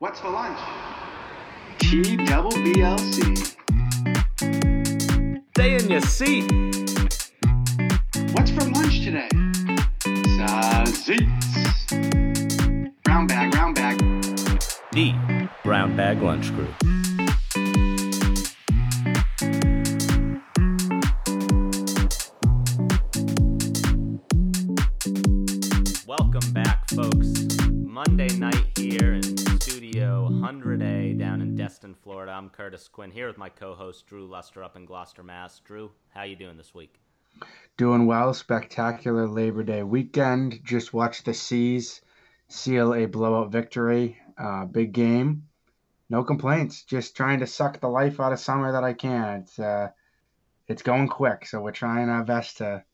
What's for lunch? T double BLC. Stay in your seat. What's for lunch today? Sausage. Brown bag, brown bag. The Brown Bag Lunch Crew. Curtis Quinn here with my co-host Drew Luster up in Gloucester, Mass. Drew, how you doing this week? Doing well. Spectacular Labor Day weekend. Just watched the Seas seal a blowout victory. Uh, big game. No complaints. Just trying to suck the life out of summer that I can. It's uh, it's going quick, so we're trying our best to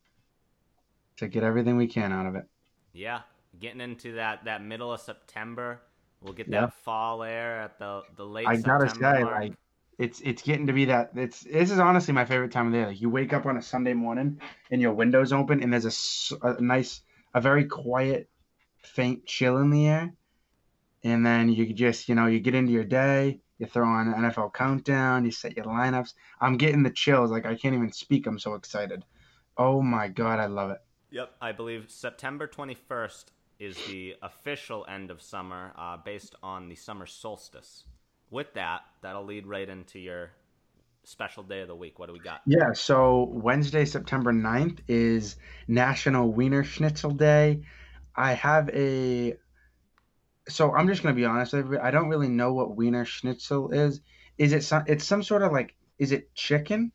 to get everything we can out of it. Yeah, getting into that that middle of September. We'll get that fall air at the the late. I gotta September say, mark. like, it's it's getting to be that. It's this is honestly my favorite time of the day. Like, you wake up on a Sunday morning and your windows open and there's a nice, a very quiet, faint chill in the air, and then you just you know you get into your day. You throw on an NFL countdown. You set your lineups. I'm getting the chills. Like I can't even speak. I'm so excited. Oh my god, I love it. Yep, I believe September 21st is the official end of summer uh, based on the summer solstice. With that, that'll lead right into your special day of the week. What do we got? Yeah, so Wednesday, September 9th is National Wiener Schnitzel Day. I have a so I'm just gonna be honest. I don't really know what Wiener Schnitzel is. Is it some it's some sort of like is it chicken?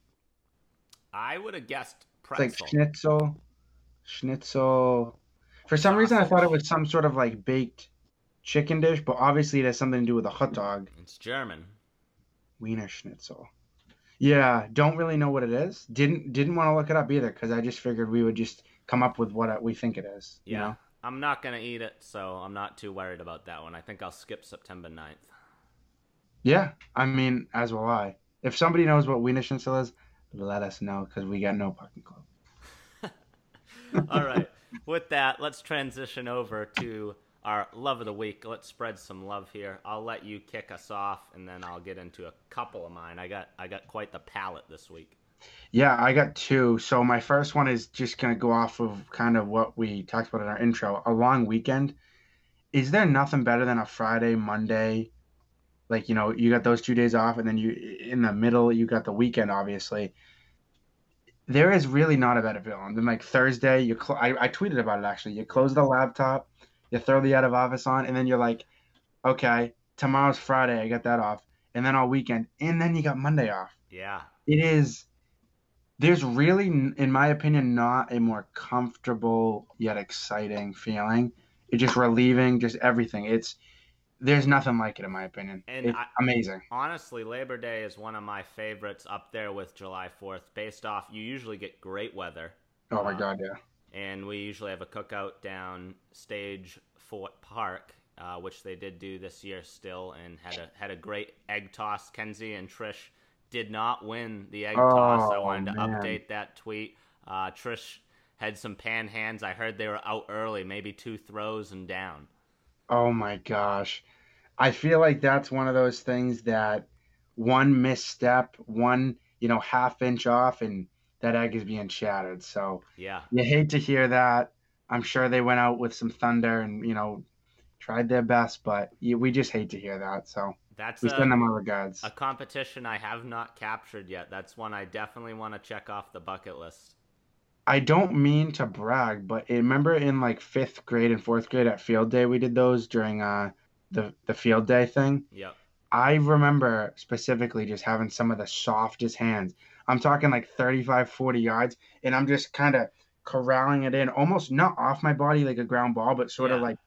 I would have guessed It's like schnitzel, schnitzel. For some reason I thought it was some sort of like baked chicken dish, but obviously it has something to do with a hot dog. it's German. Wiener Schnitzel. Yeah, don't really know what it is. Didn't didn't want to look it up either because I just figured we would just come up with what uh, we think it is. you Yeah. know? I'm not going to eat it, so I'm not too worried about that one. I think I'll skip September 9th. Yeah. I mean, as will I. If somebody knows what Wiener Schnitzel is, let us know because we got no parking club. All right. With that, let's transition over to our love of the week. Let's spread some love here. I'll let you kick us off, and then I'll get into a couple of mine. I got I got quite the palette this week. Yeah, I got two. So my first one is just gonna go off of kind of what we talked about in our intro. A long weekend. Is there nothing better than a Friday, Monday? Like, you know, you got those two days off, and then you in the middle you got the weekend, obviously. There is really not a better feeling than like Thursday. You, cl- I, I tweeted about it actually. You close the laptop, you throw the out of office on, and then you're like, okay, tomorrow's Friday, I got that off, and then all weekend, and then you got Monday off Yeah. it is there's really in my opinion not a more comfortable yet exciting feeling it's just relieving just everything it's there's nothing like it in my opinion And it's I- amazing Honestly, Labor Day is one of my favorites up there with July 4th. Based off, you usually get great weather, oh my Wow. god yeah and we usually have a cookout down Stage Fort Park, uh, which they did do this year still, and had a had a great egg toss. Kenzie and Trish did not win the egg toss. I Oh, wanted to update that tweet. Uh, Trish had some pan hands. I heard they were out early, maybe two throws and down. oh my gosh i feel like that's one of those things that one misstep one you know half inch off and that egg is being shattered so Yeah, You hate to hear that. I'm sure they went out with some thunder and you know tried their best, but we just hate to hear that. So that's we send them our regards. a competition I have not captured yet. That's one I definitely want to check off the bucket list. I don't mean to brag, but remember in like fifth grade and fourth grade at field day, we did those during uh the the field day thing. Yep. I remember specifically just having some of the softest hands. I'm talking like 35, 40 yards, and I'm just kind of corralling it in, almost not off my body like a ground ball, but sort of Yeah. like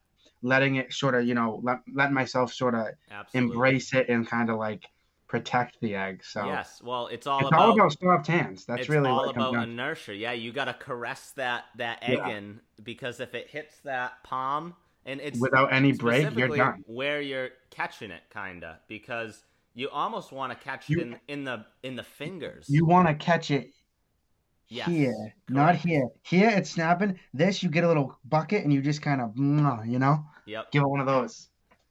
letting it sort of, you know, let, letting myself sort of embrace it and kind of like protect the egg. So Yes. Well, it's all it's about all about soft hands. That's it's really all about inertia. Yeah, you got to caress that that egg Yeah. in because if it hits that palm and it's Without any break, you're done. where you're catching it, kinda because you almost want to catch You- it in in the in the fingers. You want to catch it Yes, here, not here. Here it's snapping. This you get a little bucket and you just kind of, you know, Yep. give it one of those.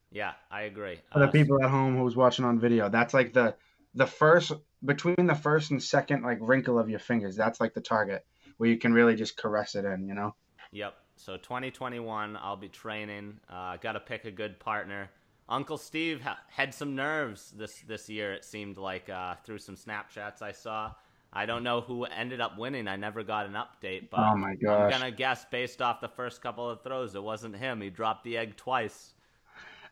Yeah, I agree. For the Uh, people at home who's watching on video, that's like the the first between the first and second like wrinkle of your fingers. That's like the target where you can really just caress it in. You know. Yep. So 2021, I'll be training. Uh, Got to pick a good partner. Uncle Steve ha- had some nerves this this year. It seemed like uh, through some Snapchats I saw. I don't know who ended up winning. I never got an update, but Oh my I'm gonna guess based off the first couple of throws, it wasn't him. He dropped the egg twice.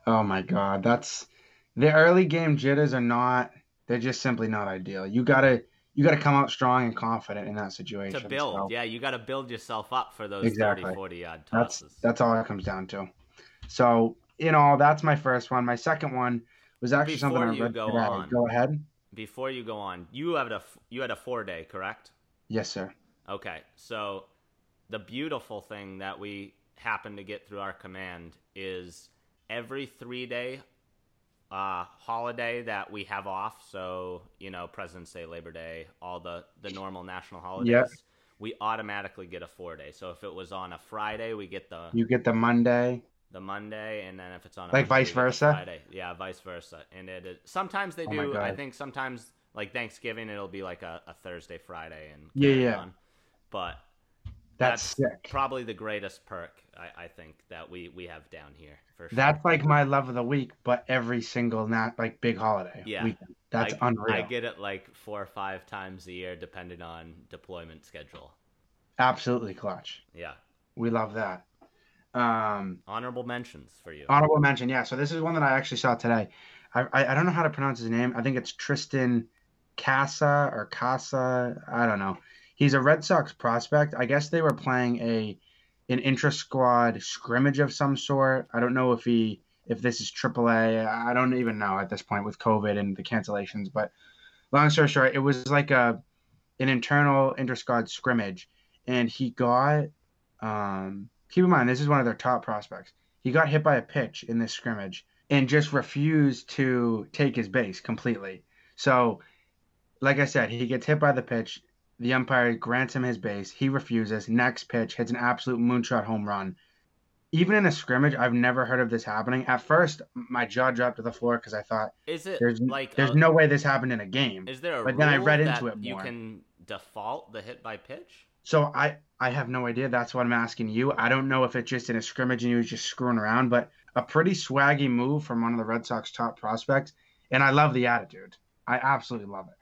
Oh my god, that's the early game jitters are not. They're just simply not ideal. You gotta you gotta come out strong and confident in that situation. To build, so yeah, you got to build yourself up for those Exactly. 30, 40 yard tosses. That's that's all it comes down to. So you know that's my first one. My second one was actually Before something I you read go today. on. Go ahead. Before you go on, you had a you had a four day, correct? Yes, sir. Okay, so the beautiful thing that we happen to get through our command is every three day uh, holiday that we have off. So you know, President's Day, Labor Day, all the the normal national holidays. Yeah. We automatically get a four day. So if it was on a Friday, we get the You get the Monday. The Monday, and then if it's on a Like Monday, vice we get the versa? Friday. Yeah, vice versa. And it is, sometimes they Oh do. I think sometimes like Thanksgiving, it'll be like a, a Thursday, Friday, and Yeah, yeah. on. But That's, sick. probably the greatest perk I, I think that we we have down here for sure. That's like my love of the week, but every single not like big holiday. Yeah. Weekend. That's I, unreal. I get it like four or five times a year, depending on deployment schedule. Absolutely clutch. Yeah, We love that. Um, honorable mentions for you. honorable mention, yeah. So this is one that I actually saw today. I, I I don't know how to pronounce his name. I think it's Triston Casa or Casa. I don't know. He's a Red Sox prospect. I guess they were playing a an intra squad scrimmage of some sort. I don't know if he if this is AAA. I don't even know at this point with COVID and the cancellations. But long story short, it was like a an internal inter squad scrimmage, and he got. Um, keep in mind, this is one of their top prospects. He got hit by a pitch in this scrimmage and just refused to take his base completely. So, like I said, he gets hit by the pitch. The umpire grants him his base. He refuses. Next pitch hits an absolute moonshot home run. Even in a scrimmage, I've never heard of this happening. At first, my jaw dropped to the floor because I thought Is it there's like there's a- no way this happened in a game. Is there a but then I read into it more. you can default the hit by pitch? So I I have no idea. That's what I'm asking you. I don't know if it's just in a scrimmage and he was just screwing around, but a pretty swaggy move from one of the Red Sox top prospects, and I love the attitude. I absolutely love it.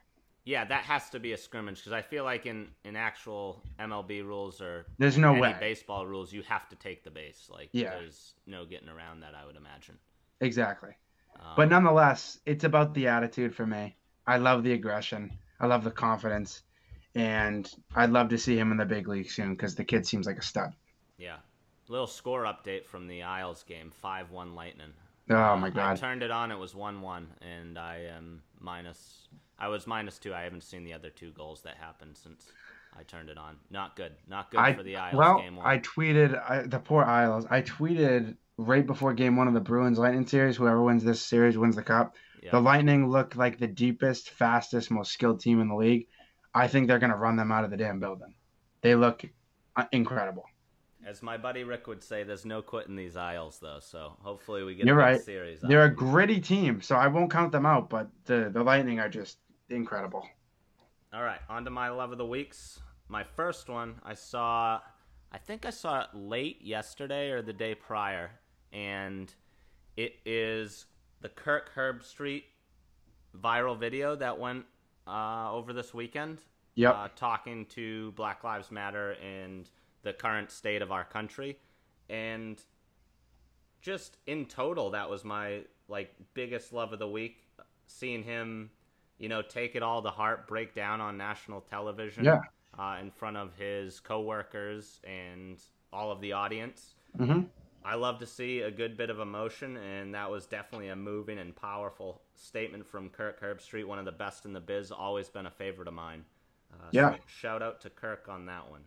Yeah, that has to be a scrimmage because I feel like in, in actual MLB rules or There's no any way. baseball rules, you have to take the base. Like, Yeah. there's no getting around that. I would imagine. Exactly. Um, But nonetheless, it's about the attitude for me. I love the aggression. I love the confidence, and I'd love to see him in the big league soon because the kid seems like a stud. yeah, little score update from the Isles game: five-one Lightning. Oh my I turned it on. It was one-one, and I am minus. I was minus two. I haven't seen the other two goals that happened since I turned it on. Not good. Not good I for the Isles well, game one. I tweeted I, the poor Isles. I tweeted right before game one of the Bruins Lightning series. Whoever wins this series wins the cup. yeah. The Lightning look like the deepest, fastest, most skilled team in the league. I think they're gonna run them out of the damn building. They look uh, incredible. As my buddy Rick would say, there's no quitting these Isles, though. So hopefully we get You're right. series. They're a gritty team, so I won't count them out. But the the Lightning are just incredible. All right, on to my love of the weeks. My first one, I saw, I think I saw it late yesterday or the day prior, and it is the Kirk Herbstreit viral video that went uh, over this weekend. Yep. Uh, talking to Black Lives Matter and the current state of our country, and just in total, that was my like biggest love of the week. Seeing him, you know, take it all to heart, break down on national television, Yeah. uh, in front of his coworkers and all of the audience. hmm I love to see a good bit of emotion, and that was definitely a moving and powerful statement from Kirk Herbstreit, one of the best in the biz. Always been a favorite of mine. Uh, Yeah. So shout out to Kirk on that one.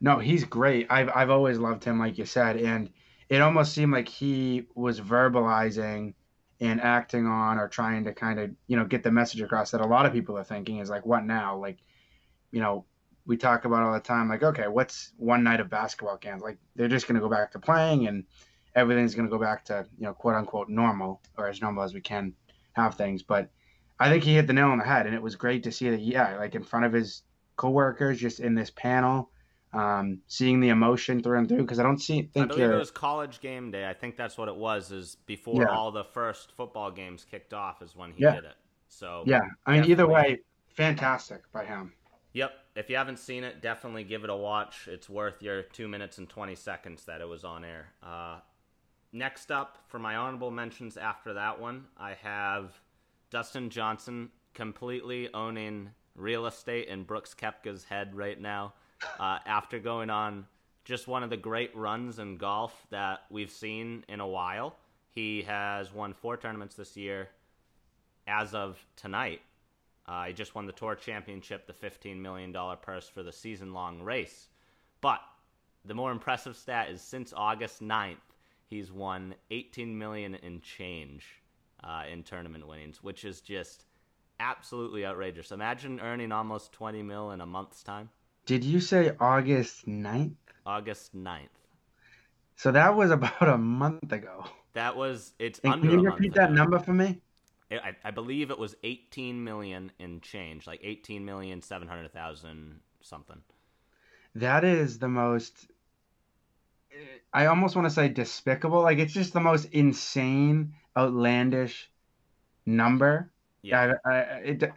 No, he's great. I've I've always loved him, like you said, and it almost seemed like he was verbalizing and acting on or trying to kind of you know get the message across that a lot of people are thinking is like, what now? Like, you know, we talk about all the time, like, okay, what's one night of basketball cans? Like, they're just gonna go back to playing, and everything's going to go back to you know quote unquote normal or as normal as we can have things. But I think he hit the nail on the head, and it was great to see that. Yeah, like in front of his coworkers, just in this panel, um, seeing the emotion through and through. Because I don't see I think believe it was college game day. I think that's what it was. Is before Yeah. all the first football games kicked off is when he Yeah. did it. So yeah. I mean, either way, fantastic by him. Yep. If you haven't seen it, definitely give it a watch. It's worth your two minutes and 20 seconds that it was on air. Uh, next up, for my honorable mentions after that one, I have Dustin Johnson completely owning real estate in Brooks Koepka's head right now uh, after going on just one of the great runs in golf that we've seen in a while. He has won four tournaments this year as of tonight. Uh, he just won the Tour Championship, the $15 million purse for the season long race. But the more impressive stat is since August 9th, he's won 18 million in change uh, in tournament winnings, which is just absolutely outrageous. Imagine earning almost 20 mil in a month's time. Did you say August 9th? August 9th. So that was about a month ago. That was it's under can you repeat that ago. number for me? I, I believe it was 18 million in change, like 18 million 700,000 something. That is the most. I almost want to say despicable. Like it's just the most insane, outlandish number. Yeah. I, I, it,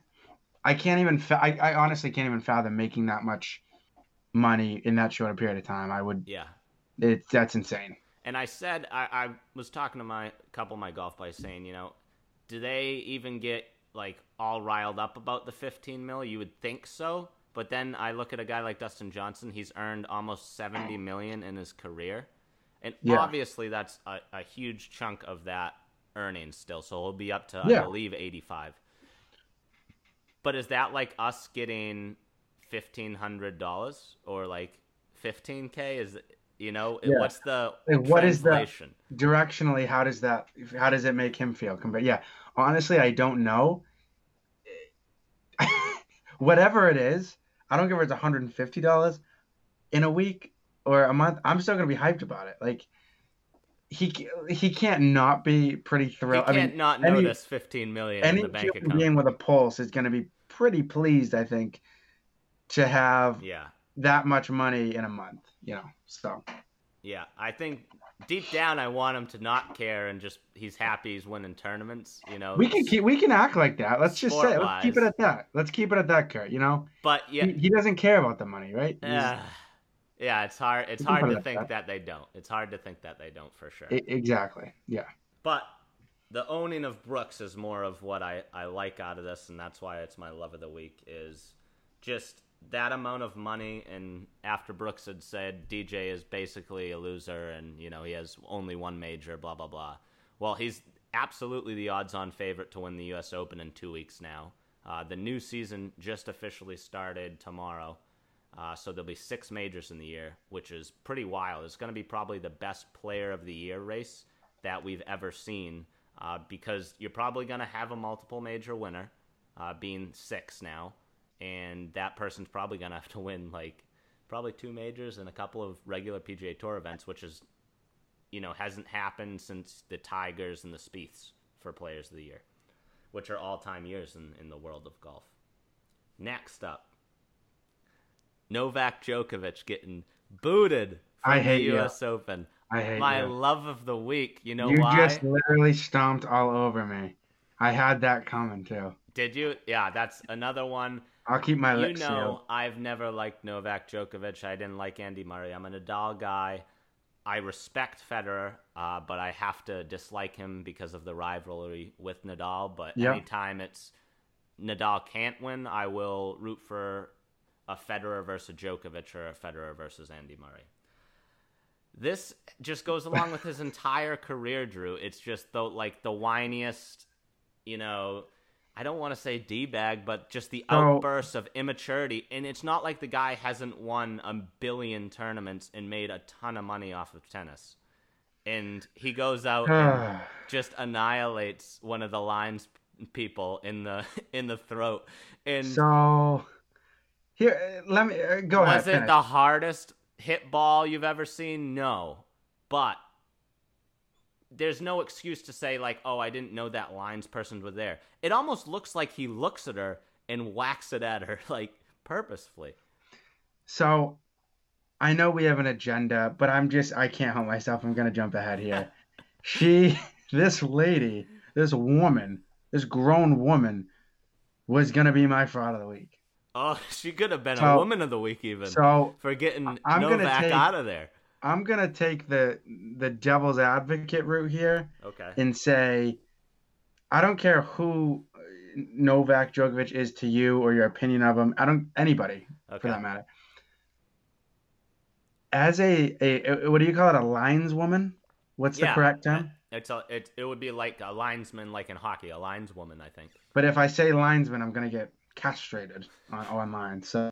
I can't even. fa- I, I honestly can't even fathom making that much money in that short a period of time. I would. Yeah. It, that's insane. And I said I, I was talking to my couple of my golf buddies saying, you know, do they even get like all riled up about the 15 mil? You would think so, but then I look at a guy like Dustin Johnson. He's earned almost 70 million in his career, and Yeah. obviously that's a, a huge chunk of that earnings still. So he'll be up to Yeah. I believe 85. But is that like us getting fifteen hundred dollars or like 15k? Is you know Yeah. what's the Like, what is the- Directionally, how does that? How does it make him feel? Compared, yeah. Honestly, I don't know. Whatever it is, I don't care if it's one hundred and fifty dollars in a week or a month. I'm still gonna be hyped about it. Like he he can't not be pretty thrilled. can't I mean, not any- notice 15 million any in the bank account. being with a pulse is gonna be pretty pleased. I think to have Yeah, that much money in a month. You know, so yeah. I think deep down, I want him to not care and just he's happy he's winning tournaments. You know, we can keep we can act like that. Let's just say let's keep it at that. Let's keep it at that, Kurt. You know. But yeah, he, he doesn't care about the money, right? Yeah, uh, yeah. It's hard. It's hard to think that. that they don't. It's hard to think that they don't for sure. e- exactly. Yeah. But the owning of Brooks is more of what I, I like out of this, and that's why it's my love of the week. Is just that amount of money, and after Brooks had said DJ is basically a loser, and you know he has only one major, blah blah blah. Well, he's absolutely the odds-on favorite to win the U.S. Open in two weeks now. Uh, the new season just officially started tomorrow. Uh, so there'll be six majors in the year, which is pretty wild. It's going to be probably the best player of the year race that we've ever seen uh, because you're probably going to have a multiple major winner, uh, being six now, and that person's probably going to have to win like probably two majors and a couple of regular PGA Tour events, which is you know hasn't happened since the Tigers and the Spieths for Players of the Year, which are all-time years in, in the world of golf. Next up, Novak Djokovic getting booted from I the hate you. U.S. Open. I hate My you. love of the week. You know you why? You just literally stomped all over me. I had that coming too. Did you? Yeah, that's another one. I'll keep my You lips know, sealed. I've never liked Novak Djokovic. I didn't like Andy Murray. I'm a Nadal guy. I respect Federer, uh, but I have to dislike him because of the rivalry with Nadal. But Yeah. anytime it's Nadal can't win, I will root for a Federer versus Djokovic or a Federer versus Andy Murray. This just goes along with his entire career, Drew. It's just the like the whiniest, you know. I don't want to say d bag, but just the So- outbursts of immaturity. And it's not like the guy hasn't won a billion tournaments and made a ton of money off of tennis. And he goes out and just annihilates one of the lines people in the in the throat. And so here, let me uh, go ahead. was it finish. the hardest hit ball you've ever seen? No. But there's no excuse to say like, "Oh, I didn't know that lines person was there." It almost looks like he looks at her and whacks it at her like purposefully. So I know we have an agenda, but I'm just I can't help myself. I'm gonna jump ahead here. she, this lady, this woman, this grown woman, was gonna be my fraud of the week. Oh, she could have been So- a woman of the week even So for getting I'm gonna Novak take- out of there. I'm gonna take the the devil's advocate route here Okay. and say, I don't care who Novak Djokovic is to you or your opinion of him. I don't anybody for that matter. As a, a what do you call it? A lineswoman? What's the correct term? Uh, it's a, it, it would be like a linesman, like in hockey, a lineswoman, I think. But if I say linesman, I'm gonna get castrated on online. So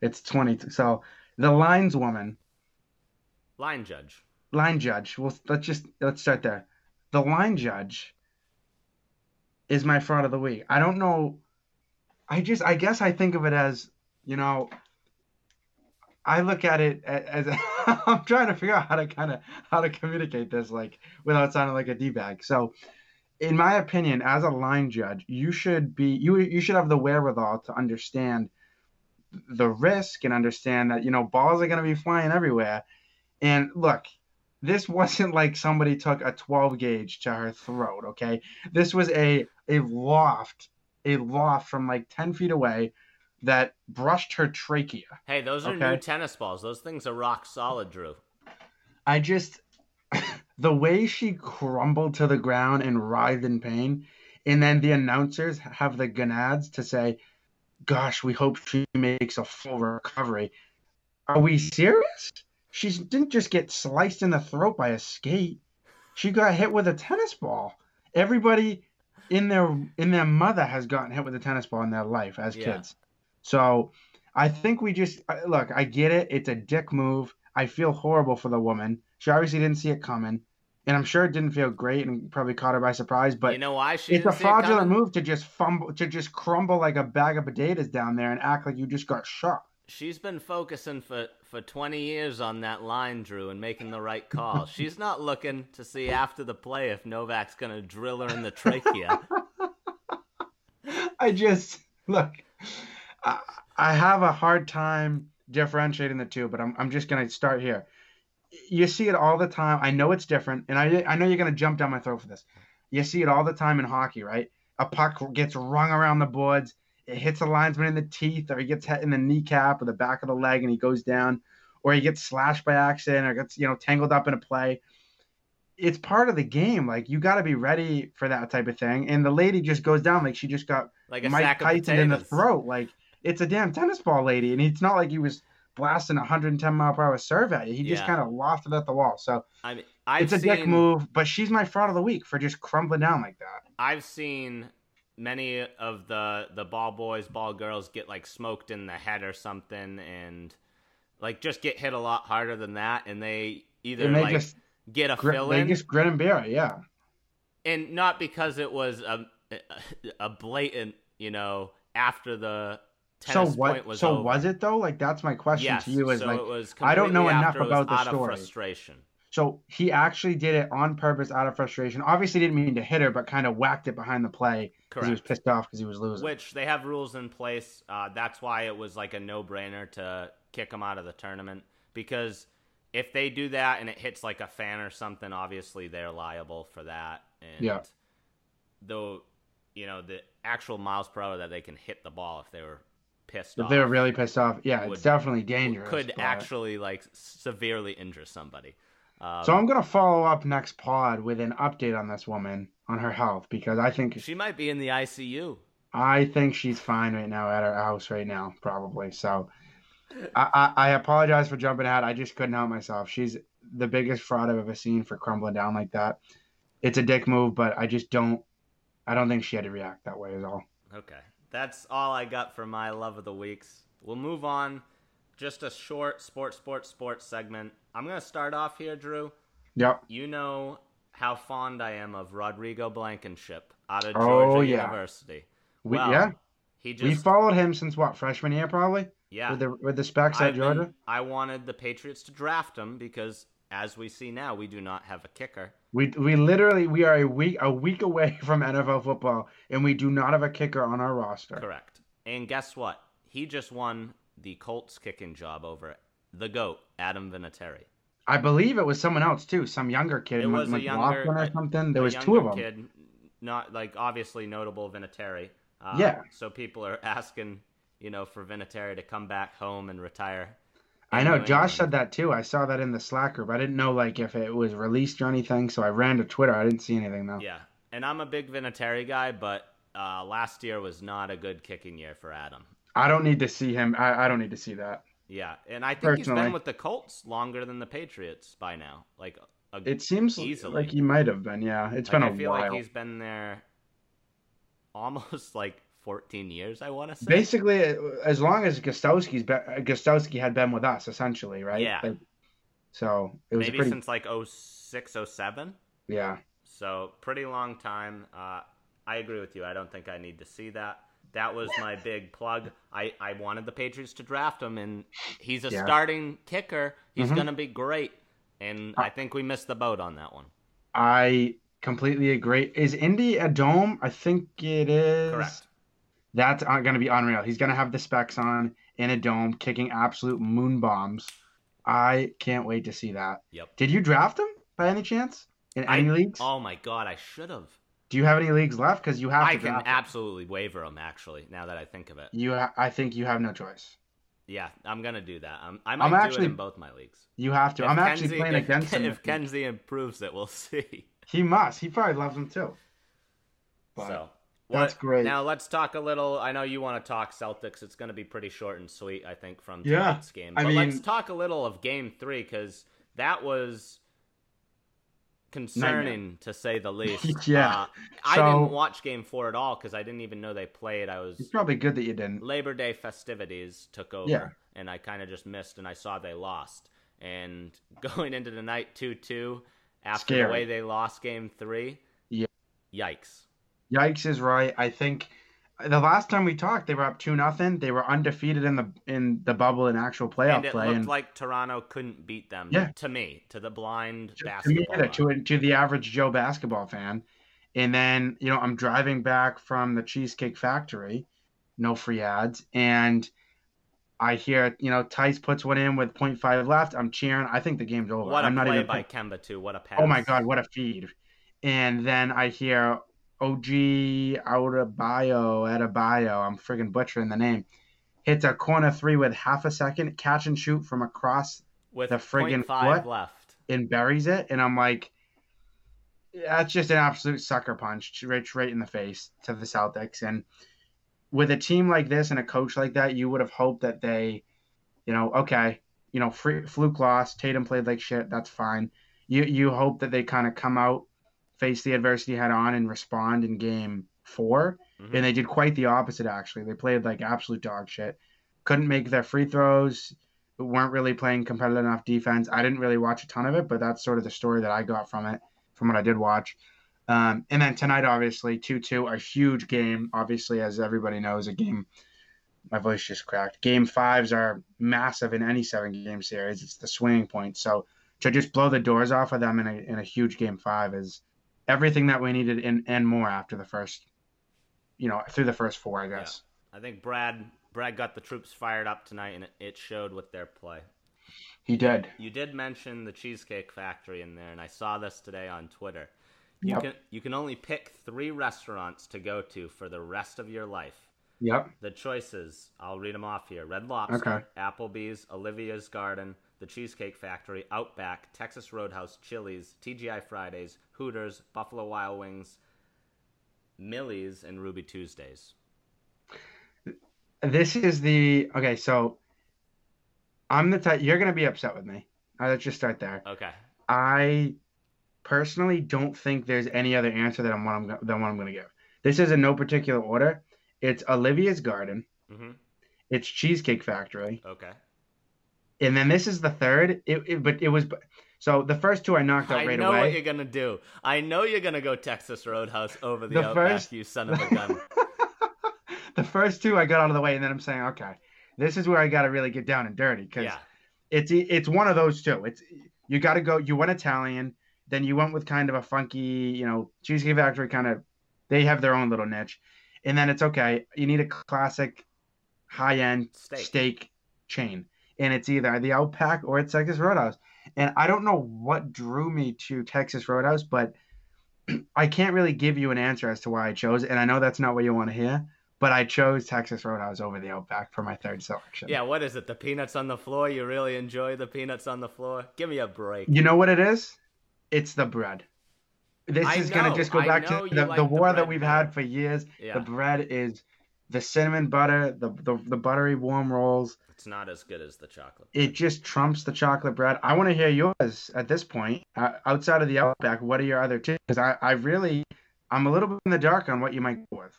it's twenty. So the lineswoman, Line judge. line judge. Well, let's just let's start there. The line judge is my fraud of the week. I don't know. I just I guess I think of it as you know. I look at it a- as I'm trying to figure out how to kind of how to communicate this like without sounding like a d bag. So, in my opinion, as a line judge, you should be you you should have the wherewithal to understand the risk and understand that you know balls are going to be flying everywhere. And look, this wasn't like somebody took a 12 gauge to her throat. Okay, this was a a loft, a loft from like 10 feet away that brushed her trachea. Hey, those are new tennis balls. Those things are rock solid, Drew. I just the way she crumbled to the ground and writhed in pain, and then the announcers have the gonads to say, "Gosh, we hope she makes a full recovery." Are we serious? She didn't just get sliced in the throat by a skate. She got hit with a tennis ball. Everybody in their in their mother has gotten hit with a tennis ball in their life as Yeah. kids. So I think we just look. I get it. It's a dick move. I feel horrible for the woman. She obviously didn't see it coming, and I'm sure it didn't feel great and probably caught her by surprise. But you know why she it's a didn't it fraudulent move to just fumble, to just crumble like a bag of potatoes down there and act like you just got shot. She's been focusing for, for 20 years on that line, Drew, and making the right call. She's not looking to see after the play if Novak's going to drill her in the trachea. I just look. I, I have a hard time differentiating the two, but I'm I'm just gonna start here. You see it all the time. I know it's different, and I I know you're gonna jump down my throat for this. You see it all the time in hockey, right? A puck gets rung around the boards. It hits a linesman in the teeth, or he gets hit in the kneecap or the back of the leg, and he goes down, or he gets slashed by accident, or gets you know tangled up in a play. It's part of the game. Like you got to be ready for that type of thing. And the lady just goes down like she just got Like a Mike sack of Tyson in the throat. Like it's a damn tennis ball lady, and it's not like he was blasting a 110 mile per hour serve at you. He just Yeah. kind of lofted at the wall. So I mean, I've it's a seen, dick move, but she's my fraud of the week for just crumbling down like that. I've seen many of the the ball boys, ball girls get like smoked in the head or something, and like just get hit a lot harder than that, and they either And they like just get a grit, fill they in, just grin and bear it. Yeah, and not because it was a a blatant, you know, after the so what? point was so over. was it though? Like that's my question Yes, to you. Is so like I don't know enough after it was about the story. frustration. So he actually did it on purpose out of frustration. Obviously didn't mean to hit her, but kind of whacked it behind the play because he was pissed off because he was losing. Which they have rules in place. Uh, that's why it was like a no-brainer to kick him out of the tournament because if they do that and it hits like a fan or something, obviously they're liable for that. And Yeah. though, you know, the actual miles per hour that they can hit the ball if they were pissed if off they were really pissed off, yeah, Would- it's definitely dangerous. could but- actually like severely injure somebody. Um, So I'm gonna follow up next pod with an update on this woman on her health because I think she might be in the ICU. I think she's fine right now at her house right now probably. So I, I, I apologize for jumping ahead. I just couldn't help myself. She's the biggest fraud I've ever seen for crumbling down like that. It's a dick move, but I just don't. I don't think she had to react that way. Is all. Okay. That's all I got for my love of the weeks. We'll move on. Just a short sports, sports, sports segment. I'm going to start off here, Drew. Yep. You know how fond I am of Rodrigo Blankenship out of Oh, Georgia yeah. University. We Well, yeah. He just We followed him since what freshman year probably yeah. with the with the specs I've at Georgia. been- I wanted the Patriots to draft him because, as we see now, we do not have a kicker. We we literally we are a week a week away from NFL football, and we do not have a kicker on our roster. Correct. And guess what? He just won the Colts kicking job over the GOAT, Adam Vinatieri. I believe it was someone else too, some younger kid, It was a McLaughlin younger- or something. There A was two of them. Kid, not like obviously notable Vinatieri. Uh, Yeah. So people are asking, you know, for Vinatieri to come back home and retire. I know Josh said that too. I saw that in the Slack group. I didn't know like if it was released or anything, so I ran to Twitter. I didn't see anything though. Yeah, and I'm a big Vinatieri guy, but uh, last year was not a good kicking year for Adam. I don't need to see him. I, I don't need to see that. Yeah, and I think he's been with the Colts longer than the Patriots by now. Like, a, It seems Easily. like he might have been. Yeah, it's like, been a I feel while. like he's been there almost like 14 years. I want to say. Basically, as long as Gostkowski's been, Gostowski had been with us, essentially, right? Yeah. Like, so it was maybe pretty. since like 06, 07. Yeah. So pretty long time. Uh, I agree with you. I don't think I need to see that. That was my big plug. I, I wanted the Patriots to draft him, and he's a Yeah. starting kicker. He's Mhm. going to be great. And I think we missed the boat on that one. I completely agree. Is Indy a dome? I think it is. Correct. That's going to be unreal. He's going to have the specs on in a dome, kicking absolute moon bombs. I can't wait to see that. Yep. Did you draft him by any chance in I- any leagues? Oh my god, I should have. Do you have any leagues left? Because you have I to can absolutely waiver them. Actually, now that I think of it, You, ha- I think you have no choice. yeah, I'm gonna do that. Um, I might I'm do actually- it in both my leagues. You have to. If I'm actually playing if, against him. If. Kenzie improves it, we'll see. He must. He probably loves him too. But so that's what- great. Now let's talk a little. I know you want to talk Celtics. It's going to be pretty short and sweet, I think, from Yeah, tonight's game. I But mean- let's talk a little of Game Three because that was concerning to say the least. Yeah. Uh, I So- didn't watch Game Four at all because I didn't even know they played. I was it's probably good that you didn't. Labor Day festivities took over, Yeah. and I kind of just missed, and I saw they lost. And going into the night two-two after Scary. the way they lost Game Three, Yeah. yikes. Yikes is right. I think the last time we talked, they were up two nothing. They were undefeated in the in the bubble in actual playoff and it play. looked and like Toronto couldn't beat them. Yeah. To me, to the blind to me, basketball. either, to to the average Joe basketball fan. And then you know I'm driving back from the Cheesecake Factory, no free ads, and I hear you know Theis puts one in with 0.5 left. I'm cheering. I think the game's over. what a I'm not play even by Kemba too. What a pass. Oh my god, what a feed. And then I hear OG Adebayo, Adebayo, I'm friggin' butchering the name, hits a corner three with half a second, catch and shoot from across With the friggin' 0.5 what? left. and buries it. And I'm like, that's just an absolute sucker punch right, right in the face to the Celtics. And with a team like this and a coach like that, you would have hoped that they, you know, okay, you know, free, fluke loss. Tatum played like shit. That's fine. You you hope that they kind of come out, face the adversity head on, and respond in game 4 Mhm. And they did quite the opposite. Actually, they played like absolute dog shit. Couldn't make their free throws. Weren't really playing competitive enough defense. I didn't really watch a ton of it, but that's sort of the story that I got from it, from what I did watch. Um, and then tonight, obviously, 2 2, a huge game. Obviously, as everybody knows, a game. My voice just cracked. Game fives are massive in any seven game series. It's the swinging point. So to just blow the doors off of them in a, in a huge game five is everything that we needed and, and more after the first, you know, through the first four, I guess. I think Brad Brad got the troops fired up tonight, and it, it showed with their play. He did. You did mention the Cheesecake Factory in there, and I saw this today on Twitter. You Yep. can you can only pick three restaurants to go to for the rest of your life. Yep. The choices, I'll read them off here: Red Lobster, Okay. Applebee's, Olivia's Garden, the Cheesecake Factory, Outback, Texas Roadhouse, Chili's, TGI Fridays, Hooters, Buffalo Wild Wings, Millie's, and Ruby Tuesdays. This is the okay. So I'm the type you're gonna be upset with me. Right, let's just start there. Okay. I personally don't think there's any other answer that I'm what I'm than what I'm gonna give. This is in no particular order. It's Olivia's Garden. hmm It's Cheesecake Factory, Okay. And then this is the third. It, it but it was so the first two I knocked out I right know away. what you're gonna do. I know you're gonna go Texas Roadhouse over the, The Outback, first- you son of a gun. the first two I got out of the way, and then I'm saying, okay, this is where I got to really get down and dirty because yeah. it's it's one of those two. It's you got to go. You went Italian, then you went with kind of a funky, you know, Cheesecake Factory kind of, they have their own little niche. And then it's okay. You need a classic high end Steak. steak. chain. And it's either the Outback or it's Texas Roadhouse. And I don't know what drew me to Texas Roadhouse, but I can't really give you an answer as to why I chose it. And I know that's not what you want to hear, but I chose Texas Roadhouse over the Outback for my third selection. Yeah, what is it? The peanuts on the floor? You really enjoy the peanuts on the floor? Give me a break. You know what it is? It's the bread. This I is going to just go back to the, like the the war that we've better. had for years. Yeah. The bread is the cinnamon butter, the, the, the buttery warm rolls. It's not as good as the chocolate. It just trumps the chocolate bread. I want to hear yours at this point. Uh, outside of the Outback, what are your other two? Because I, I really, I'm a little bit in the dark on what you might go with.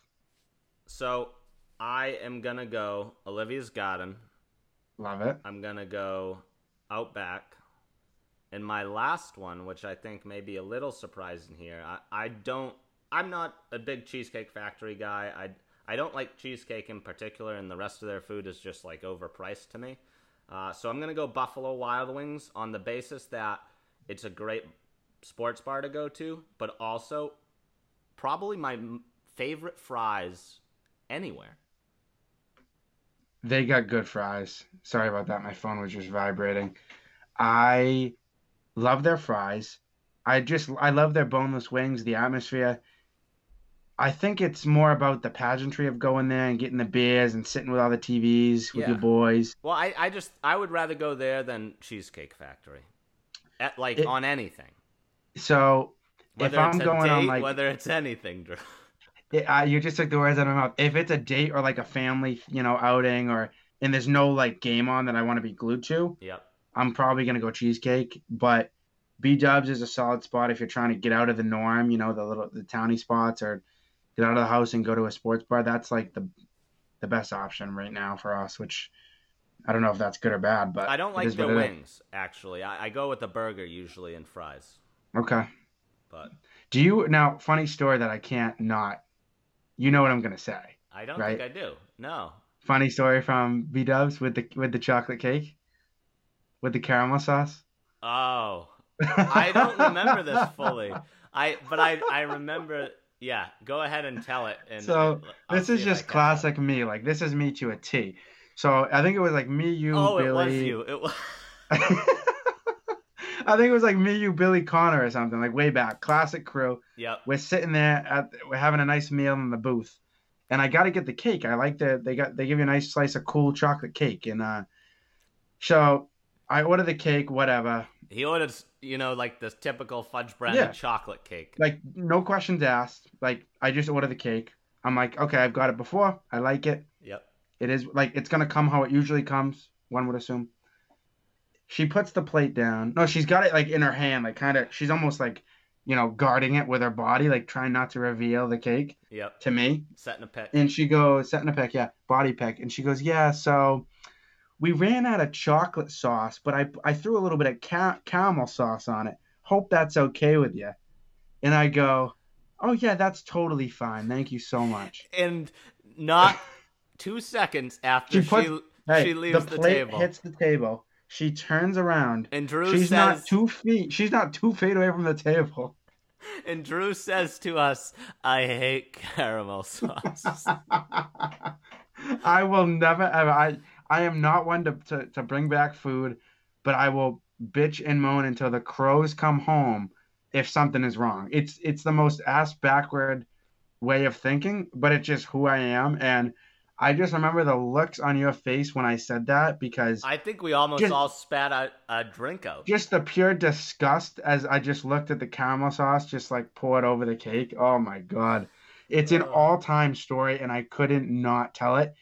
So I am gonna go Olivia's Garden. Love it. I'm gonna go Outback. And my last one, which I think may be a little surprising here, I, I don't I'm not a big Cheesecake Factory guy. I I don't like cheesecake in particular, and the rest of their food is just like overpriced to me. Uh, so I'm gonna go Buffalo Wild Wings on the basis that it's a great sports bar to go to, but also probably my favorite fries anywhere. They got good fries. Sorry about that. My phone was just vibrating. I love their fries. I just I love their boneless wings, the atmosphere. I think it's more about the pageantry of going there and getting the beers and sitting with all the TVs with Yeah. your boys. Well, I, I just I would rather go there than Cheesecake Factory, at like It- on anything. So Whether if I'm going date, on like whether it's anything, Drew. it, I, you just took the words out of my mouth. If it's a date or like a family, you know, outing or and there's no like game on that I want to be glued to, Yep. I'm probably gonna go cheesecake, but B Dubs is a solid spot if you're trying to get out of the norm, you know, the little the towny spots or get out of the house and go to a sports bar. That's like the the best option right now for us, which I don't know if that's good or bad, but I don't like the what it is. wings actually. I, I go with the burger usually and fries. Okay. But Do you now funny story that I can't not you know what I'm gonna say. I don't Right. think I do. No. Funny story from B Dubs with the with the chocolate cake? With the caramel sauce? Oh, I don't remember this fully. I but I I remember. Yeah, go ahead and tell it. And So, I'll this is just classic me. Like this is me to a T. So I think it was like me, you, Oh, Billy. it was you. It was. I think it was like me, you, Billy Connor or something, like way back. Classic crew. Yep. We're sitting there at we're having a nice meal in the booth. And I gotta get the cake. I like the they got they give you a nice slice of cool chocolate cake. And uh so I order the cake, whatever. He ordered, you know, like this typical fudge brownie Yeah. chocolate cake. Like no questions asked. Like I just order the cake. I'm like, okay, I've got it before. I like it. Yep. It is like it's gonna come how it usually comes. One would assume. She puts the plate down. No, she's got it like in her hand, like kind of. She's almost like, you know, guarding it with her body, like trying not to reveal the cake Yep. to me. Setting a pick. And she goes, setting a peck, yeah, body peck. And she goes, yeah. So we ran out of chocolate sauce, but I I threw a little bit of ca- caramel sauce on it. Hope that's okay with you. And I go, oh yeah, that's totally fine. Thank you so much. and not two seconds after She she Hey, she leaves the, the plate table, hits the table. She turns around. and Drew She's says, not two feet. She's not two feet away from the table. and Drew says to us, "I hate caramel sauce." I will never ever. I I am not one to, to to bring back food, but I will bitch and moan until the crows come home if something is wrong. It's it's the most ass backward way of thinking, but it's just who I am, and I just remember the looks on your face when I said that because I think we almost Just- all spat a, a drink out. just the pure disgust as I just looked at the caramel sauce just like poured over the cake. Oh my god. It's an all-time story and I couldn't not tell it.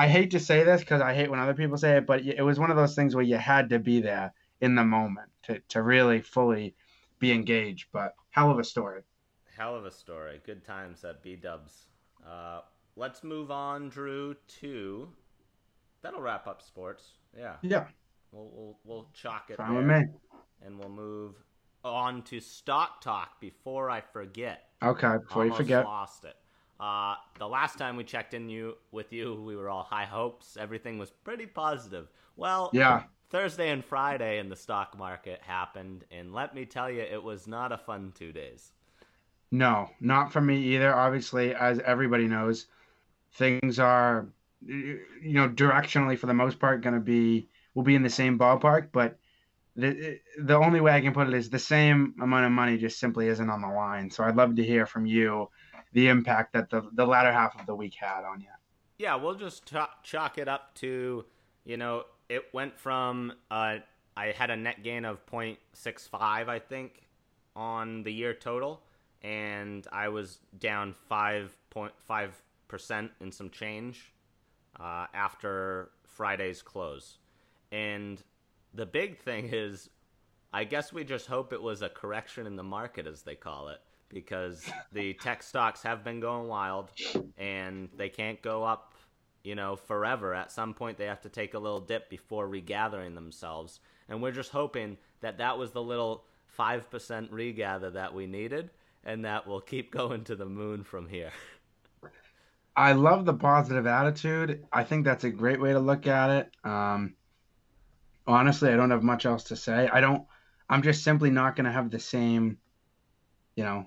I hate to say this cuz I hate when other people say it, but it was one of those things where you had to be there in the moment to to really fully be engaged, but hell of a story. Hell of a story. Good times at B Dubs. Uh, let's move on, Drew. To that'll wrap up sports. Yeah, Yeah, we'll we'll, we'll chalk it fine with me. and we'll move on to stock talk before I forget. Okay, before you Almost forget. lost it. Uh, the last time we checked in you with you, we were all high hopes. Everything was pretty positive. Well, Yeah. Thursday and Friday in the stock market happened, and let me tell you, it was not a fun two days. No, not for me either. Obviously, as everybody knows, things are, you know, directionally for the most part going to be will be in the same ballpark. But the the only way I can put it is the same amount of money just simply isn't on the line. So I'd love to hear from you the impact that the the latter half of the week had on you. Yeah, we'll just ch- chalk it up to, you know, it went from uh, I had a net gain of 0.65, I think, on the year total, and I was down 5.5% in some change uh, after Friday's close. And the big thing is, I guess we just hope it was a correction in the market, as they call it, because the tech stocks have been going wild and they can't go up, you know, forever. At some point, they have to take a little dip before regathering themselves. And we're just hoping that that was the little 5% regather that we needed and that will keep going to the moon from here. I love the positive attitude. I think that's a great way to look at it. Um, honestly, I don't have much else to say. I don't. I'm just simply not going to have the same, you know,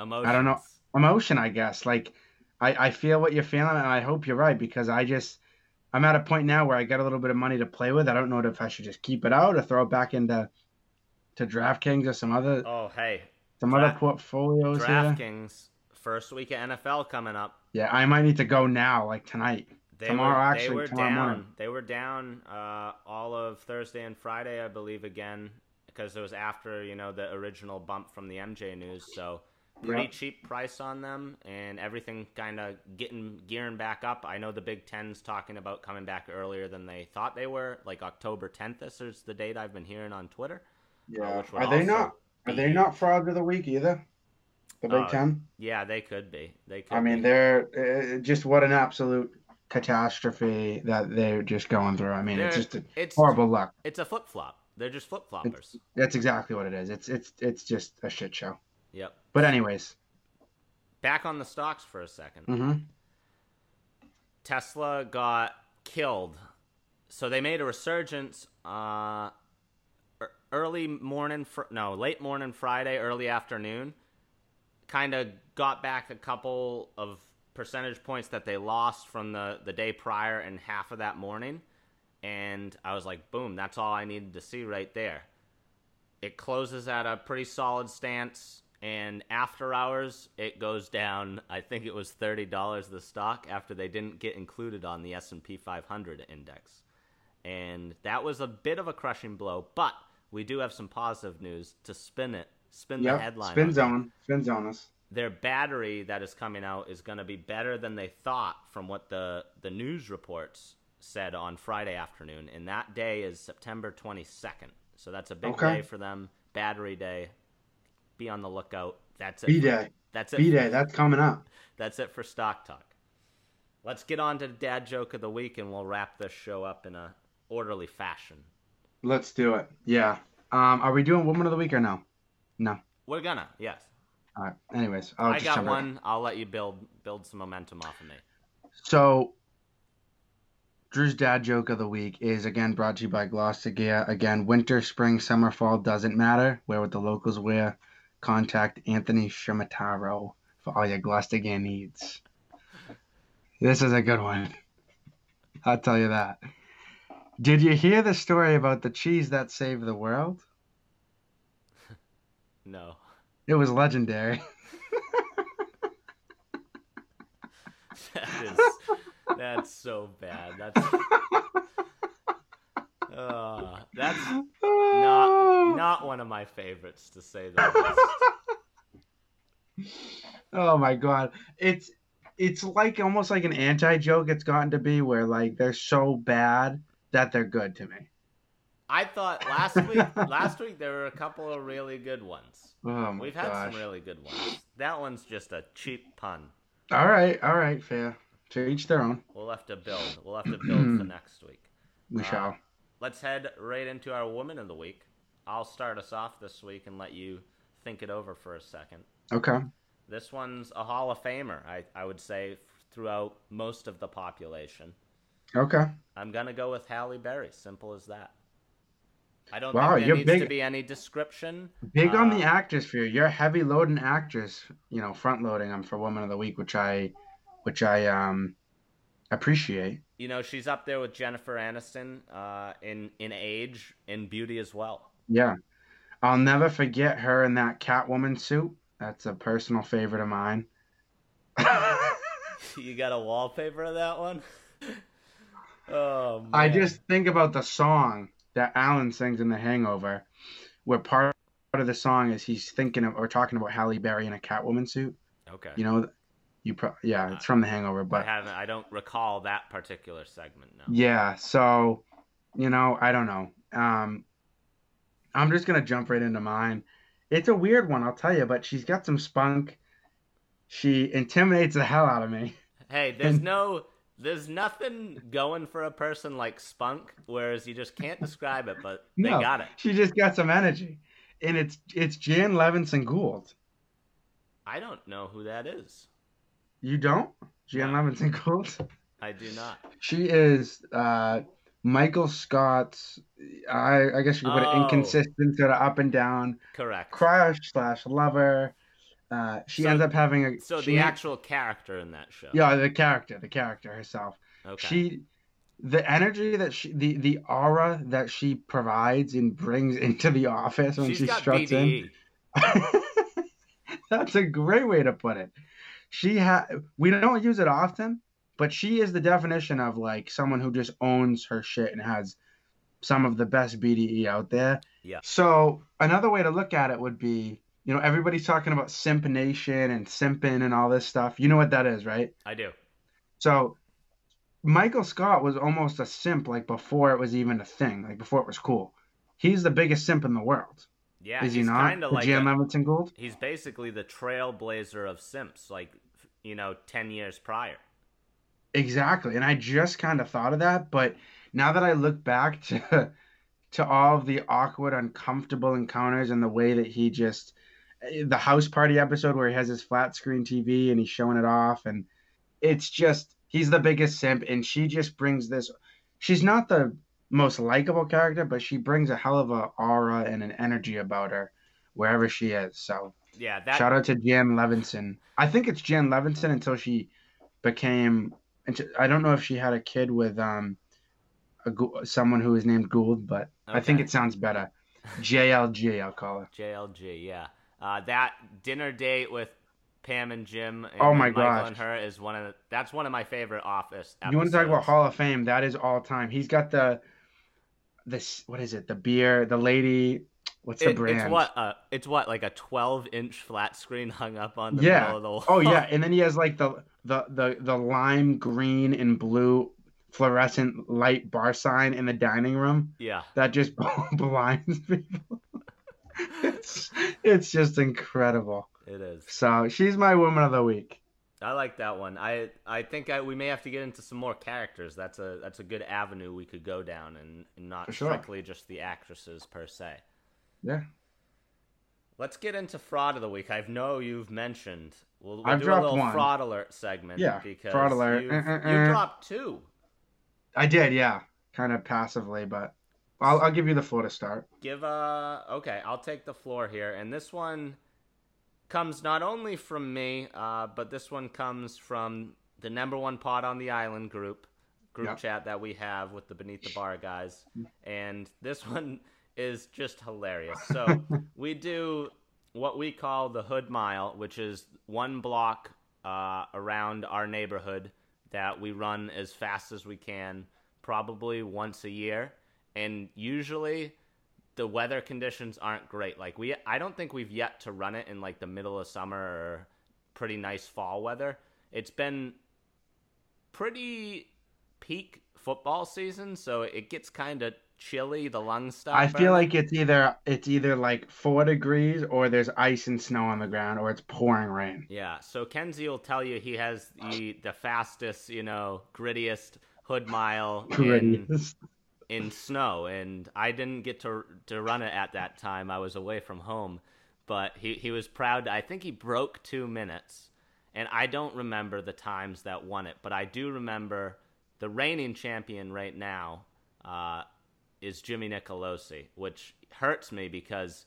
Emotions. I don't know emotion. I guess like I I feel what you're feeling, and I hope you're right because I just I'm at a point now where I got a little bit of money to play with. I don't know if I should just keep it out or throw it back into to DraftKings or some other Oh, hey. some Dra- other portfolios. DraftKings, first week of NFL coming up. Yeah, I might need to go now, like tonight. They Tomorrow, were, actually, they were tomorrow down. morning. They were down uh, all of Thursday and Friday, I believe, again, because it was after you know the original bump from the MJ news. So pretty cheap price on them, and everything kind of getting gearing back up. I know the Big Ten's talking about coming back earlier than they thought they were, like October 10th. This is the date I've been hearing on Twitter. Yeah. which would Are they not? Are they not fraud of the week either? The Big Uh, Ten. Yeah, they could be. They could. I mean, be. they're uh, just what an absolute catastrophe that they're just going through. I mean, it's They're- just a it's horrible luck. It's a flip flop. They're just flip floppers. That's exactly what it is. It's it's it's just a shit show. Yep. But anyways, Back on the stocks for a 2nd hmm Tesla got killed. So they made a resurgence uh, early morning, fr- no, late morning Friday, early afternoon. Kind of got back a couple of percentage points that they lost from the, the day prior and half of that morning. And I was like, boom, that's all I needed to see right there. It closes at a pretty solid stance. And after hours, it goes down. I think it was thirty dollars the stock after they didn't get included on the S and P 500 index, and that was a bit of a crushing blow. But we do have some positive news to spin it, spin the yep. headline. Spin zone, spin zone us. Their battery that is coming out is going to be better than they thought from what the the news reports said on Friday afternoon, and that day is September 22nd. So that's a big Okay. day for them. Battery day. Be on the lookout. That's it. B Day. That's it. B Day. That's coming up. That's it for stock talk. Let's get on to the dad joke of the week, and we'll wrap this show up in a orderly fashion. Let's do it. Yeah. Um, are we doing woman of the week or no? No. We're gonna, yes. All right. Anyways, I'll I got jump right- one. I'll let you build build some momentum off of me. So, Drew's dad joke of the week is again brought to you by Gloucester Gear. Again, winter, spring, summer, fall doesn't matter. Wear what the locals wear. Contact Anthony Shimataro for all your Gloucester needs. This is a good one. I'll tell you that. Did you hear the story about the cheese that saved the world? No. It was legendary. That is that's so bad. That's uh, that's not one of my favorites to say the least. Oh my god. It's it's like almost like an anti joke it's gotten to be where like they're so bad that they're good to me. I thought last week last week there were a couple of really good ones. Oh my We've had gosh. some really good ones. That one's just a cheap pun. All right, all right, fair. To each their own. We'll have to build. We'll have to build for next week. We Uh, shall. Let's head right into our woman of the week. I'll start us off this week and let you think it over for a second. Okay. This one's a Hall of Famer, I, I would say, throughout most of the population. Okay. I'm gonna go with Halle Berry. Simple as that. I don't Wow, think there needs to be any description. Big on the Uh, actress for you. You're a heavy loading actress. You know, front loading them for Woman of the Week, which I, which I um, appreciate. You know, she's up there with Jennifer Aniston uh, in in age, in beauty as well. Yeah, I'll never forget her in that Catwoman suit. That's a personal favorite of mine. you got a wallpaper of that one? oh man. I just think about the song that Alan sings in The Hangover, where part of the song is he's thinking of or talking about Halle Berry in a Catwoman suit. okay. You know, you pro- yeah, it's from The Hangover, I but haven't. I don't recall that particular segment. No. yeah. So, you know, I don't know. Um, I'm just gonna jump right into mine. It's a weird one, I'll tell you, but she's got some spunk. She intimidates the hell out of me. Hey, there's no, there's nothing going for a person like Spunk, whereas you just can't describe it, but they No. got it. She just got some energy, and it's it's Jan Levinson Gould. I don't know who that is. You don't? Jan. Levinson Gould. I do not. She is uh, Michael Scott's. I I guess you could put it Oh. inconsistent, sort of up and down. Correct. Crush slash lover. Uh, she So- ends up having a. So she the actual character in that show. Yeah, the character, the character herself. Okay. She, the energy that she, the the aura that she provides and brings into the office when She's she struts in. That's a great way to put it. She ha we don't use it often, but she is the definition of like someone who just owns her shit and has some of the best BDE out there. Yeah. So another way to look at it would be, you know, everybody's talking about simp nation and simping and all this stuff. You know what that is, right? I do. So Michael Scott was almost a simp like before it was even a thing, like before it was cool. He's the biggest simp in the world. Yeah, is he not? kind like Jan Levinson Gould? he's basically the trailblazer of simps, like you know, ten years prior. Exactly. And I just kind of thought of that, but now that I look back to to all of the awkward, uncomfortable encounters and the way that he just eh, the house party episode where he has his flat screen TV and he's showing it off and it's just he's the biggest simp and she just brings this she's not the most likable character, but she brings a hell of a aura and an energy about her wherever she is. So Yeah, that Shout out to Jan Levinson. I think it's Jan Levinson until she became. Until- I don't know if she had a kid with um, a, someone who is named Gould, but I think it sounds better. JLG, I'll call her. JLG, yeah. Uh, that dinner date with Pam and Jim and Oh my Michael gosh. and her is one of the, that's one of my favorite Office. Episodes. You want to talk about Hall of Fame? That is all time. He's got the this. What is it? The beer. The lady. What's the It- brand? it's what uh, it's what like a 12 inch flat screen hung up on the Yeah. middle of the wall. Oh yeah, and then he has like the the the the lime green and blue fluorescent light bar sign in the dining room. yeah. that just blinds people. it's it's just incredible. It is. So she's my woman of the week. I like that one. I I think I, we may have to get into some more characters. That's a that's a good avenue we could go down, and, and not sure. strictly just the actresses per se. Yeah, Let's get into fraud of the week. I know you've mentioned. We'll, we'll I've do a little one. fraud alert segment. Yeah, because fraud alert. You, Uh, uh, you uh. dropped two. I did. Yeah, kind of passively, but I'll I'll give you the floor to start. Give a okay, I'll take the floor here, and this one comes not only from me, uh, but this one comes from the number one pod on the island group group Yep. chat that we have with the Beneath the Bar guys, and this one is just hilarious. So we do what we call the Hood Mile, which is one block uh, around our neighborhood that we run as fast as we can, probably once a year, and usually the weather conditions aren't great. Like we, I don't think we've yet to run it in like the middle of summer or pretty nice fall weather. It's been pretty peak football season, so it gets kind of chilly. The lungs stop. I feel like it's either it's either like four degrees or there's ice and snow on the ground or it's pouring rain. Yeah, so Kenzie will tell you he has the the fastest, you know, grittiest hood mile in, in snow, and I didn't get to to run it at that time. I was away from home, but he he was proud. I think he broke two minutes, and I don't remember the times that won it, but I do remember the reigning champion right now uh, is Jimmy Nicolosi, which hurts me because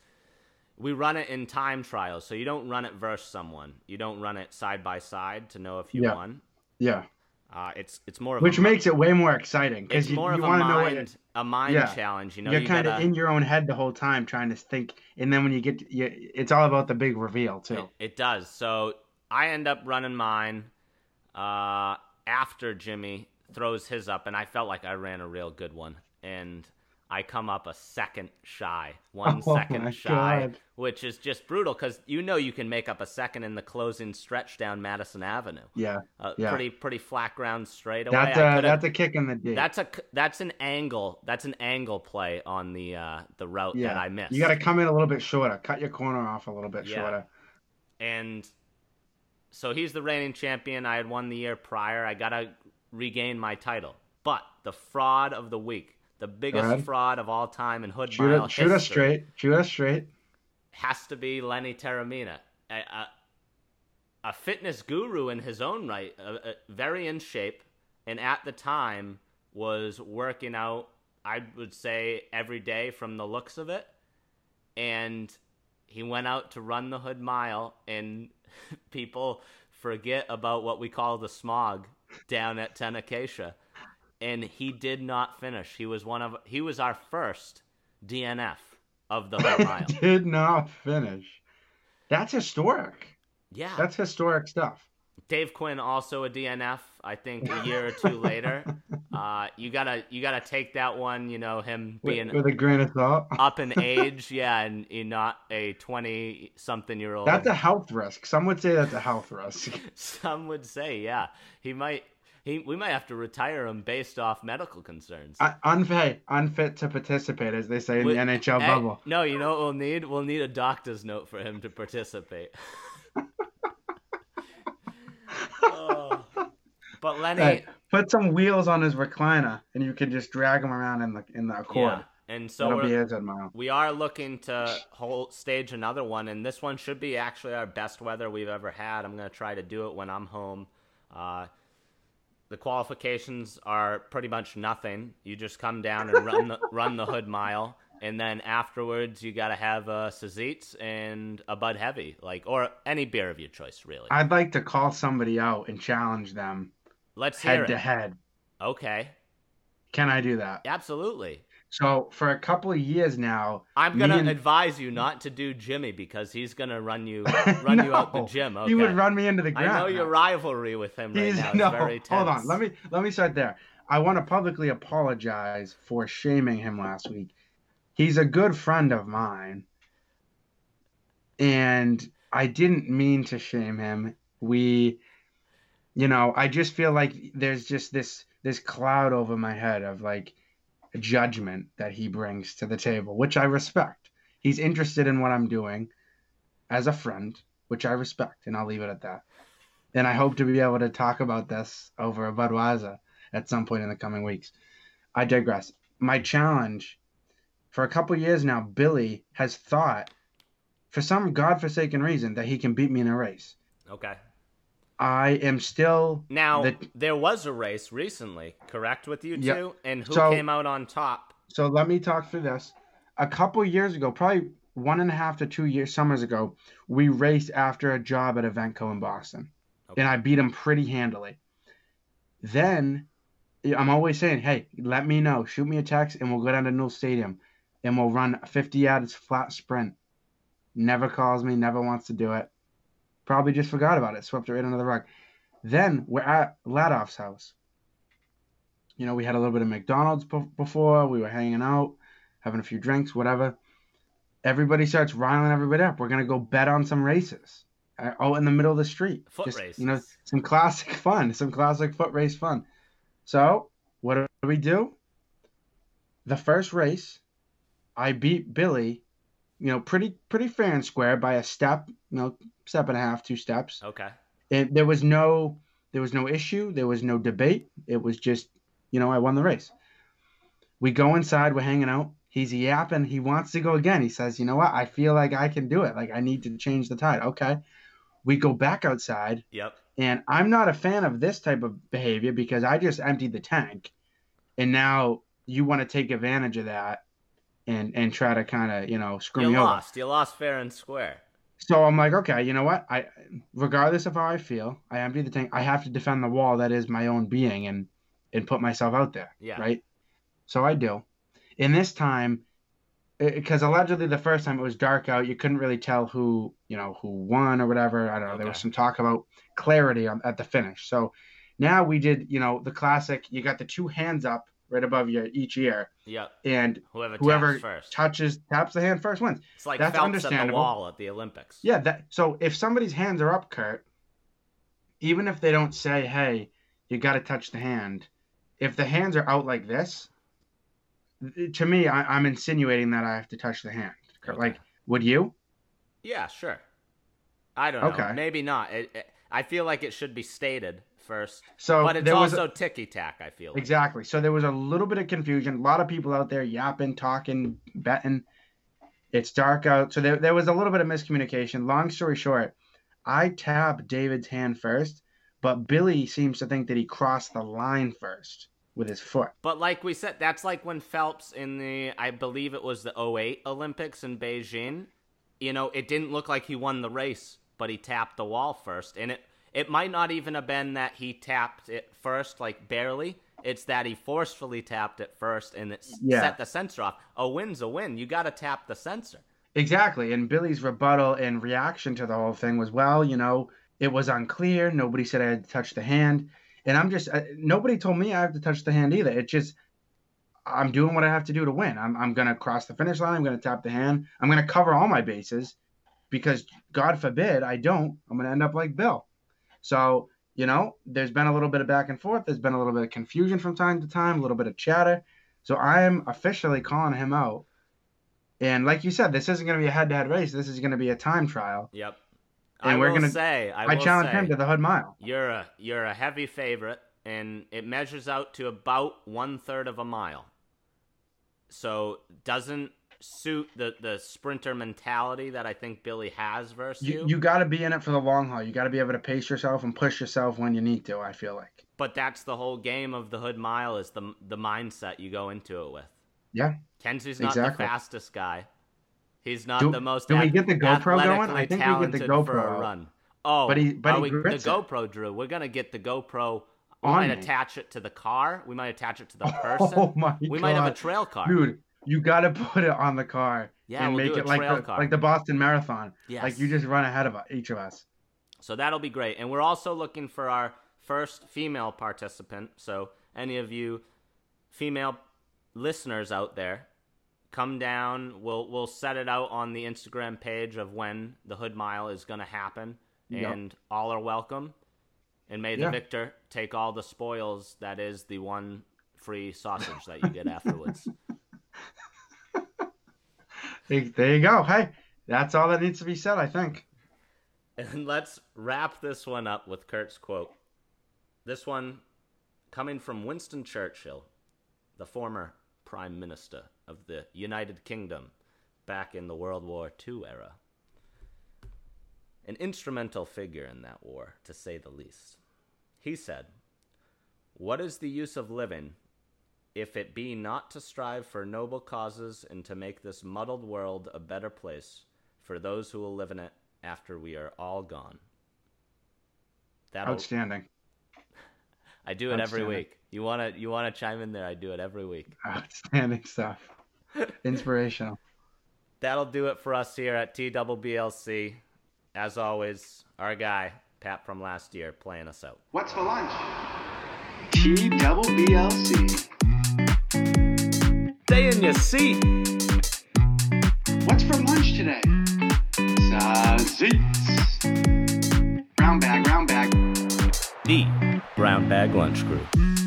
we run it in time trials. So you don't run it versus someone. You don't run it side by side to know if you Yeah. won. Yeah, Uh, it's it's more of which makes it way more exciting because you, you want to know mind what a mind Yeah. challenge. You know, you're you kind of in your own head the whole time trying to think, and then when you get, to, you, it's all about the big reveal too. It, it does. So I end up running mine uh, after Jimmy throws his up, and I felt like I ran a real good one. And I come up a second shy, one Oh second shy, God. which is just brutal because you know you can make up a second in the closing stretch down Madison Avenue. Yeah, Uh, Yeah. Pretty pretty flat ground straightaway. that's I a that's a kick in the D. that's a that's an angle that's an angle play on the uh, the route yeah, that I missed. you got to come in a little bit shorter, cut your corner off a little bit Yeah. shorter. and so he's the reigning champion. I had won the year prior. I gotta regain my title. But the fraud of the week, the biggest fraud of all time in Hood Shoot Mile shoot us straight, shoot us straight. has to be Lenny Terramina, a, a, a fitness guru in his own right, uh, very in shape, and at the time was working out. I would say every day from the looks of it, and he went out to run the Hood Mile, and people forget about what we call the smog down at Tenacacia, and he did not finish. He was one of he was our first DNF of the Hood Mile. Did not finish. That's historic. Yeah. That's historic stuff. Dave Quinn also a DNF. I think a year or two later. Uh, you gotta you gotta take that one. You know him being With, with a grain of salt. up in age, yeah, and you're not a twenty something year old. That's a health risk. Some would say that's a health risk. Some would say, yeah, he might. He we might have to retire him based off medical concerns. Uh, unfit, unfit to participate, as they say in We- the NHL Hey, bubble. No, you know what we'll need? We'll need a doctor's note for him to participate. Oh. But Lenny, Hey, put some wheels on his recliner, and you can just drag him around in the in the Accord. yeah, and so we're, be his Ed Mile. we are looking to hold stage another one, and this one should be actually our best weather we've ever had. I'm gonna try to do it when I'm home. Uh, the qualifications are pretty much nothing. You just come down and run the run the hood mile, and then afterwards you got to have a Sazitz and a Bud Heavy, like or any beer of your choice, really. I'd like to call somebody out and challenge them Let's hear head to head. Okay, Can I do that? absolutely. So for a couple of years now, I'm gonna and- advise you not to do Jimmy because he's gonna run you run you out the gym. Okay. he would run me into the ground. I know your rivalry with him right He's now is no. very tense. Hold on. Let me let me start there. I want to publicly apologize for shaming him last week. He's a good friend of mine, and I didn't mean to shame him. We, you know, I just feel like there's just this this cloud over my head of like judgment that he brings to the table, which I respect. He's interested in what I'm doing as a friend, which I respect, and I'll leave it at that. And I hope to be able to talk about this over a Budweiser at some point in the coming weeks. I digress. My challenge for a couple years now, Billy has thought, for some godforsaken reason, that he can beat me in a race. Okay. I am still Now The- there was a race recently, correct, with you Yep. two, and who So- came out on top? So let me talk through this. A couple years ago, probably one and a half to two years, summers ago, we raced after a job at Eventco in Boston, Okay. and I beat him pretty handily. Then I'm always saying, "Hey, let me know. Shoot me a text, and we'll go down to Newell Stadium, and we'll run a 50 yards flat sprint." Never calls me. Never wants to do it. Probably just forgot about it. Swept it right under the rug. Then we're at Ladoff's house. You know, we had a little bit of McDonald's be- before. We were hanging out, having a few drinks, whatever. Everybody starts riling everybody up. We're gonna go bet on some races uh, out in the middle of the street. Foot Just, races. You know, some classic fun, some classic foot race fun. So what do we do? The first race, I beat Billy, you know, pretty pretty fair and square by a step, you know, step and a half, two steps. Okay. And there was no there was no issue there was no debate. It was just you know i won the race. We go inside we're hanging out. He's yapping. He wants to go again. He says you know what? I feel like i can do it. Like i need to change the tide. Okay. We go back outside. Yep. And I'm not a fan of this type of behavior because I just emptied the tank, and now you want to take advantage of that and and try to kind of you know screw You me over. lost. You lost fair and square. So I'm like, okay, you know what? I, regardless of how I feel, I empty the tank. I have to defend the wall that is my own being and and put myself out there. Yeah. Right. So I do. In this time, because allegedly the first time it was dark out, you couldn't really tell who you know who won or whatever. I don't know. There was some talk about clarity on, at the finish. So now we did, you know, the classic. You got the two hands up right above your each year. Yep. and Whoever, whoever taps first. touches taps the hand first wins. it's like that's Phelps at the understandable. wall at the Olympics. Yeah, that so if somebody's hands are up, Kurt, even if they don't say, "Hey, you got to touch the hand," if the hands are out like this, to me, I, I'm insinuating that I have to touch the hand. Kurt. Like, would you? Yeah, sure. I don't know. Okay. Maybe not. It, it- I feel like it should be stated first, So but it's there was a- also ticky tack. I feel like. exactly. So there was a little bit of confusion. A lot of people out there yapping, talking, betting. It's dark out, so there there was a little bit of miscommunication. Long story short, I tapped David's hand first, but Billy seems to think that he crossed the line first with his foot. But like we said, that's like when Phelps in the, I believe it was the 08 Olympics in Beijing, you know, it didn't look like he won the race, but he tapped the wall first. And it, it might not even have been that he tapped it first, like barely. It's that he forcefully tapped it first and it Yeah. set the sensor off. A win's a win. You got to tap the sensor. Exactly. And Billy's rebuttal and reaction to the whole thing was, well, you know, it was unclear. Nobody said I had to touch the hand. And I'm just, uh, nobody told me I have to touch the hand either. It just, I'm doing what I have to do to win. I'm, I'm going to cross the finish line. I'm going to tap the hand. I'm going to cover all my bases because God forbid I don't. I'm going to end up like Bill. So, you know, there's been a little bit of back and forth. There's been a little bit of confusion from time to time, a little bit of chatter. So I am officially calling him out. And like you said, this isn't going to be a head-to-head race. This is going to be a time trial. Yep. And I we're gonna- say, I, I, challenge say, him to the Hood Mile. You're a you're a heavy favorite, and it measures out to about one third of a mile. So doesn't suit the the sprinter mentality that I think Billy has versus you. You, you got to be in it for the long haul. You got to be able to pace yourself and push yourself when you need to. I feel like. But that's the whole game of the Hood Mile is the the mindset you go into it with. Yeah. Kenzie's not Exactly. the fastest guy. He's not Do- the most. do we get the GoPro going? I think we get the GoPro for a run. Oh, But he- but he we, the it. GoPro, Drew. We're gonna get the GoPro. We On might me. attach it to the car. We might attach it to the oh person. Oh my we god. might have a trail car. Dude, you got to put it on the car Yeah, and we'll make it like the, car. like the Boston Marathon. Yes. Like you just run ahead of each of us. So that'll be great. And we're also looking for our first female participant. So any of you female listeners out there, come down. We'll we'll set it out on the Instagram page of when the Hood Mile is going to happen, Yep. and all are welcome. And may the Yeah. victor take all the spoils. That is the one free sausage that you get afterwards. There you go. Hey, that's all that needs to be said, I think. And let's wrap this one up with Kurt's quote. This one coming from Winston Churchill, the former Prime Minister of the United Kingdom back in the World War II era. An instrumental figure in that war, to say the least. He said, What is the use of living if it be not to strive for noble causes and to make this muddled world a better place for those who will live in it after we are all gone. That'll, Outstanding. I do it every week. You wanna you wanna chime in there? I do it every week. Outstanding stuff. Inspirational. That'll do it for us here at TWBLC. As always, our guy Pat from last year playing us out. What's for lunch? T double BLC. Stay in your seat. What's for lunch today? Sausage. Brown bag, brown bag. The Brown Bag Lunch Group.